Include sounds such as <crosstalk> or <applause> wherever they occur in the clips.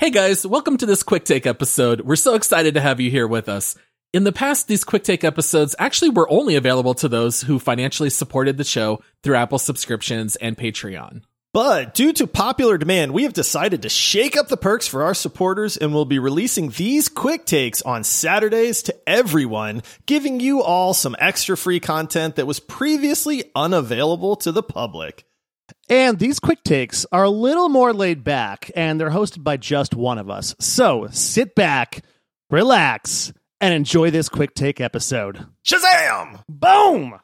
Hey guys, welcome to this quick take episode. We're so excited to have you here with us. In the past, these quick take episodes actually were only available to those who financially supported the show through Apple subscriptions and Patreon. But due to popular demand, we have decided to shake up the perks for our supporters and we'll be releasing these quick takes on Saturdays to everyone, giving you all some extra free content that was previously unavailable to the public. And these quick takes are a little more laid back, and they're hosted by just one of us. So sit back, relax, and enjoy this quick take episode. Shazam! Boom!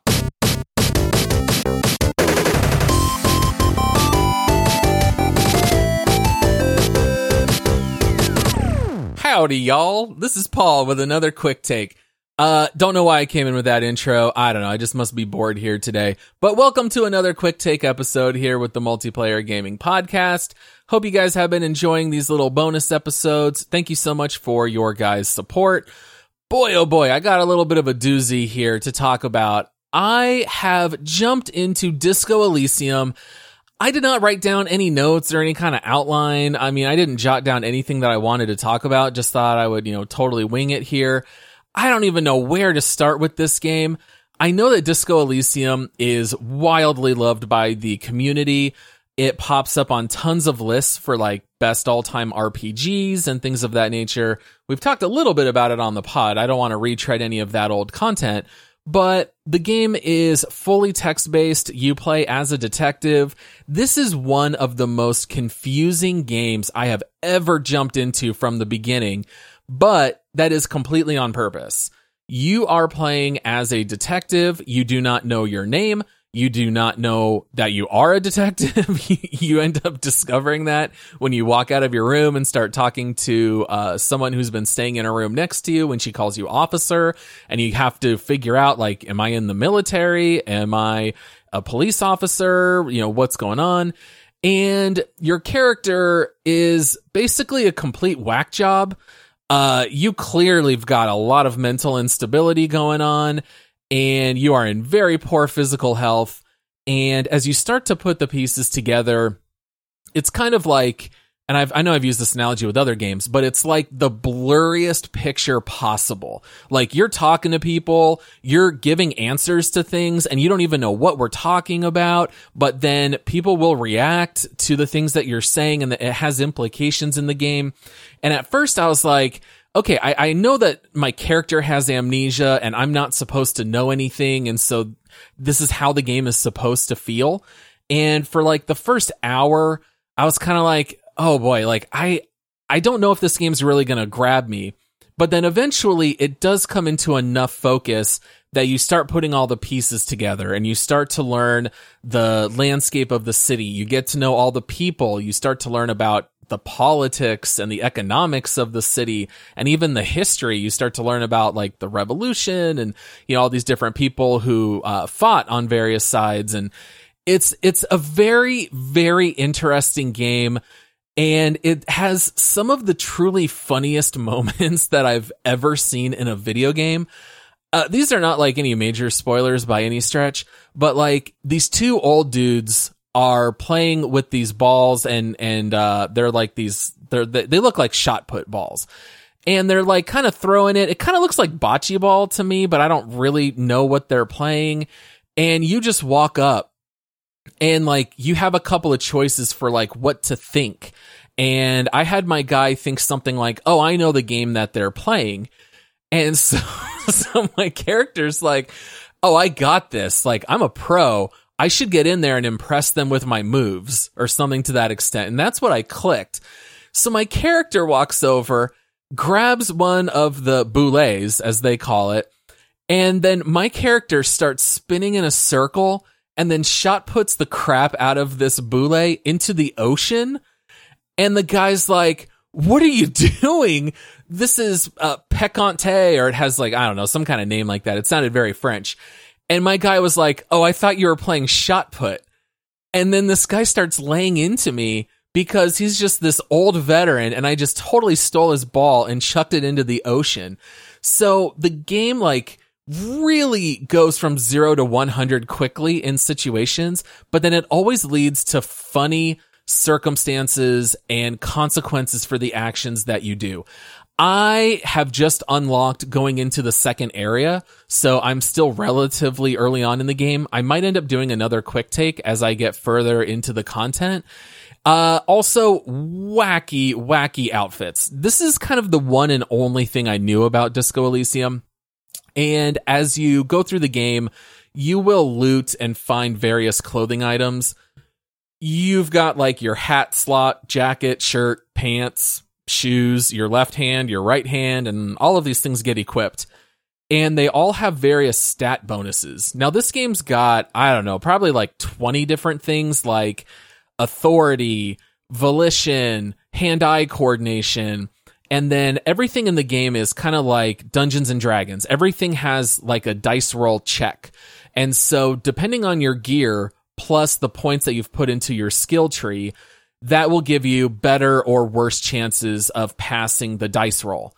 Howdy, y'all. This is Paul with another quick take. Uh, don't know why I came in with that intro. I don't know. I just must be bored here today. But welcome to another quick take episode here with the Multiplayer Gaming Podcast. Hope you guys have been enjoying these little bonus episodes. Thank you so much for your guys' support. Boy, oh boy, I got a little bit of a doozy here to talk about. I have jumped into Disco Elysium. I did not write down any notes or any kind of outline. I mean, I didn't jot down anything that I wanted to talk about. Just thought I would, you know, totally wing it here. I don't even know where to start with this game. I know that Disco Elysium is wildly loved by the community. It pops up on tons of lists for like best all time RPGs and things of that nature. We've talked a little bit about it on the pod. I don't want to retread any of that old content, but the game is fully text based. You play as a detective. This is one of the most confusing games I have ever jumped into from the beginning but that is completely on purpose. You are playing as a detective. You do not know your name. You do not know that you are a detective. <laughs> you end up discovering that when you walk out of your room and start talking to uh, someone who's been staying in a room next to you when she calls you officer. And you have to figure out, like, am I in the military? Am I a police officer? You know, what's going on? And your character is basically a complete whack job uh, you clearly have got a lot of mental instability going on and you are in very poor physical health. And as you start to put the pieces together, it's kind of like and I've, I know I've used this analogy with other games, but it's like the blurriest picture possible. Like you're talking to people, you're giving answers to things, and you don't even know what we're talking about, but then people will react to the things that you're saying and that it has implications in the game. And at first I was like, okay, I, I know that my character has amnesia and I'm not supposed to know anything. And so this is how the game is supposed to feel. And for like the first hour, I was kind of like, oh boy, like I I don't know if this game's really going to grab me. But then eventually it does come into enough focus that you start putting all the pieces together and you start to learn the landscape of the city. You get to know all the people. You start to learn about the politics and the economics of the city and even the history. You start to learn about like the revolution and, you know, all these different people who uh, fought on various sides. And it's, it's a very, very interesting game and it has some of the truly funniest <laughs> moments that I've ever seen in a video game. Uh, these are not like any major spoilers by any stretch, but like these two old dudes are playing with these balls and and uh, they're like these they're they look like shot put balls. And they're like kind of throwing it. It kind of looks like bocce ball to me, but I don't really know what they're playing. And you just walk up and like you have a couple of choices for like what to think. And I had my guy think something like, "Oh, I know the game that they're playing." And <laughs> so so my character's like, "Oh, I got this. Like I'm a pro. I should get in there and impress them with my moves or something to that extent." And that's what I clicked. So my character walks over, grabs one of the boulets as they call it, and then my character starts spinning in a circle and then shot puts the crap out of this boule into the ocean. And the guy's like, what are you <laughs> doing? This is uh, Pecante, or it has like, I don't know, some kind of name like that. It sounded very French. And my guy was like, oh, I thought you were playing shot put. And then this guy starts laying into me because he's just this old veteran and I just totally stole his ball and chucked it into the ocean. So the game like really goes from zero to 100 quickly in situations, but then it always leads to funny circumstances and consequences for the actions that you do. I have just unlocked going into the second area, so I'm still relatively early on in the game. I might end up doing another quick take as I get further into the content. Uh, also wacky, wacky outfits. This is kind of the one and only thing I knew about Disco Elysium. And as you go through the game, you will loot and find various clothing items. You've got like your hat slot, jacket, shirt, pants, shoes, your left hand, your right hand, and all of these things get equipped. And they all have various stat bonuses. Now, this game's got, I don't know, probably like 20 different things like authority, volition, hand eye coordination. And then everything in the game is kind of like Dungeons and Dragons. Everything has like a dice roll check. And so depending on your gear plus the points that you've put into your skill tree, that will give you better or worse chances of passing the dice roll.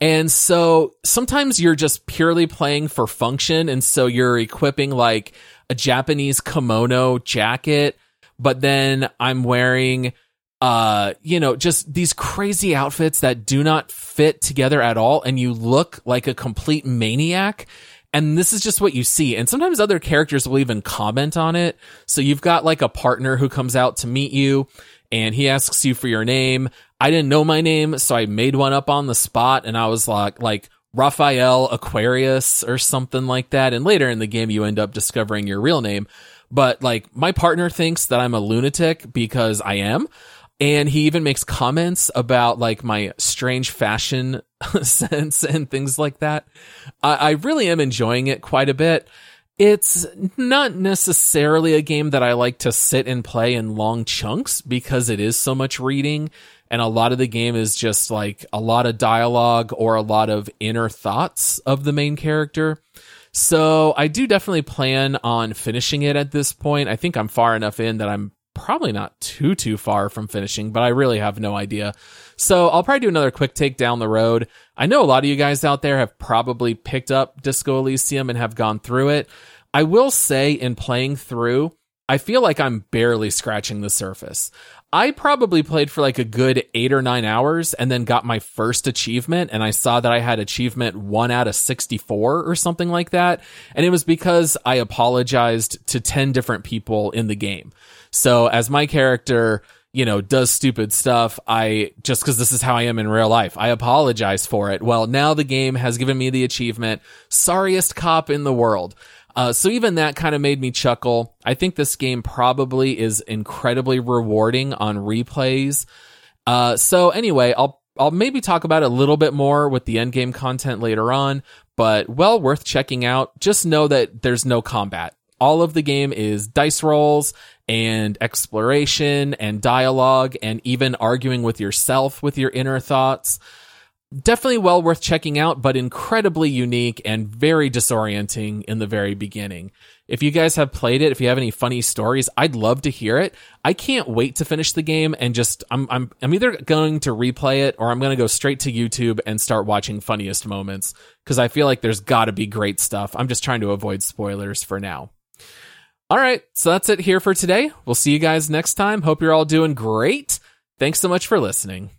And so sometimes you're just purely playing for function. And so you're equipping like a Japanese kimono jacket but then I'm wearing uh, you know, just these crazy outfits that do not fit together at all, and you look like a complete maniac. And this is just what you see. And sometimes other characters will even comment on it. So you've got like a partner who comes out to meet you and he asks you for your name. I didn't know my name, so I made one up on the spot and I was like, like, Raphael Aquarius or something like that. And later in the game, you end up discovering your real name but like my partner thinks that I'm a lunatic because I am. And he even makes comments about like my strange fashion <laughs> sense and things like that. I, I really am enjoying it quite a bit. It's not necessarily a game that I like to sit and play in long chunks because it is so much reading and a lot of the game is just like a lot of dialogue or a lot of inner thoughts of the main character. So I do definitely plan on finishing it at this point. I think I'm far enough in that I'm probably not too too far from finishing, but I really have no idea. So I'll probably do another quick take down the road. I know a lot of you guys out there have probably picked up Disco Elysium and have gone through it. I will say in playing through, I feel like I'm barely scratching the surface. I probably played for like a good eight or nine hours and then got my first achievement. And I saw that I had achievement one out of 64 or something like that. And it was because I apologized to 10 different people in the game. So as my character, you know, does stupid stuff, I just because this is how I am in real life, I apologize for it. Well, now the game has given me the achievement, sorriest cop in the world. Uh, so even that kind of made me chuckle. I think this game probably is incredibly rewarding on replays. Uh, so anyway, I'll I'll maybe talk about it a little bit more with the end game content later on, but well worth checking out. Just know that there's no combat. All of the game is dice rolls and exploration and dialogue and even arguing with yourself with your inner thoughts definitely well worth checking out, but incredibly unique and very disorienting in the very beginning. If you guys have played it, if you have any funny stories, I'd love to hear it. I can't wait to finish the game and just I'm I'm I'm either going to replay it or I'm going to go straight to YouTube and start watching funniest moments because I feel like there's got to be great stuff. I'm just trying to avoid spoilers for now. All right, so that's it here for today. We'll see you guys next time. Hope you're all doing great. Thanks so much for listening.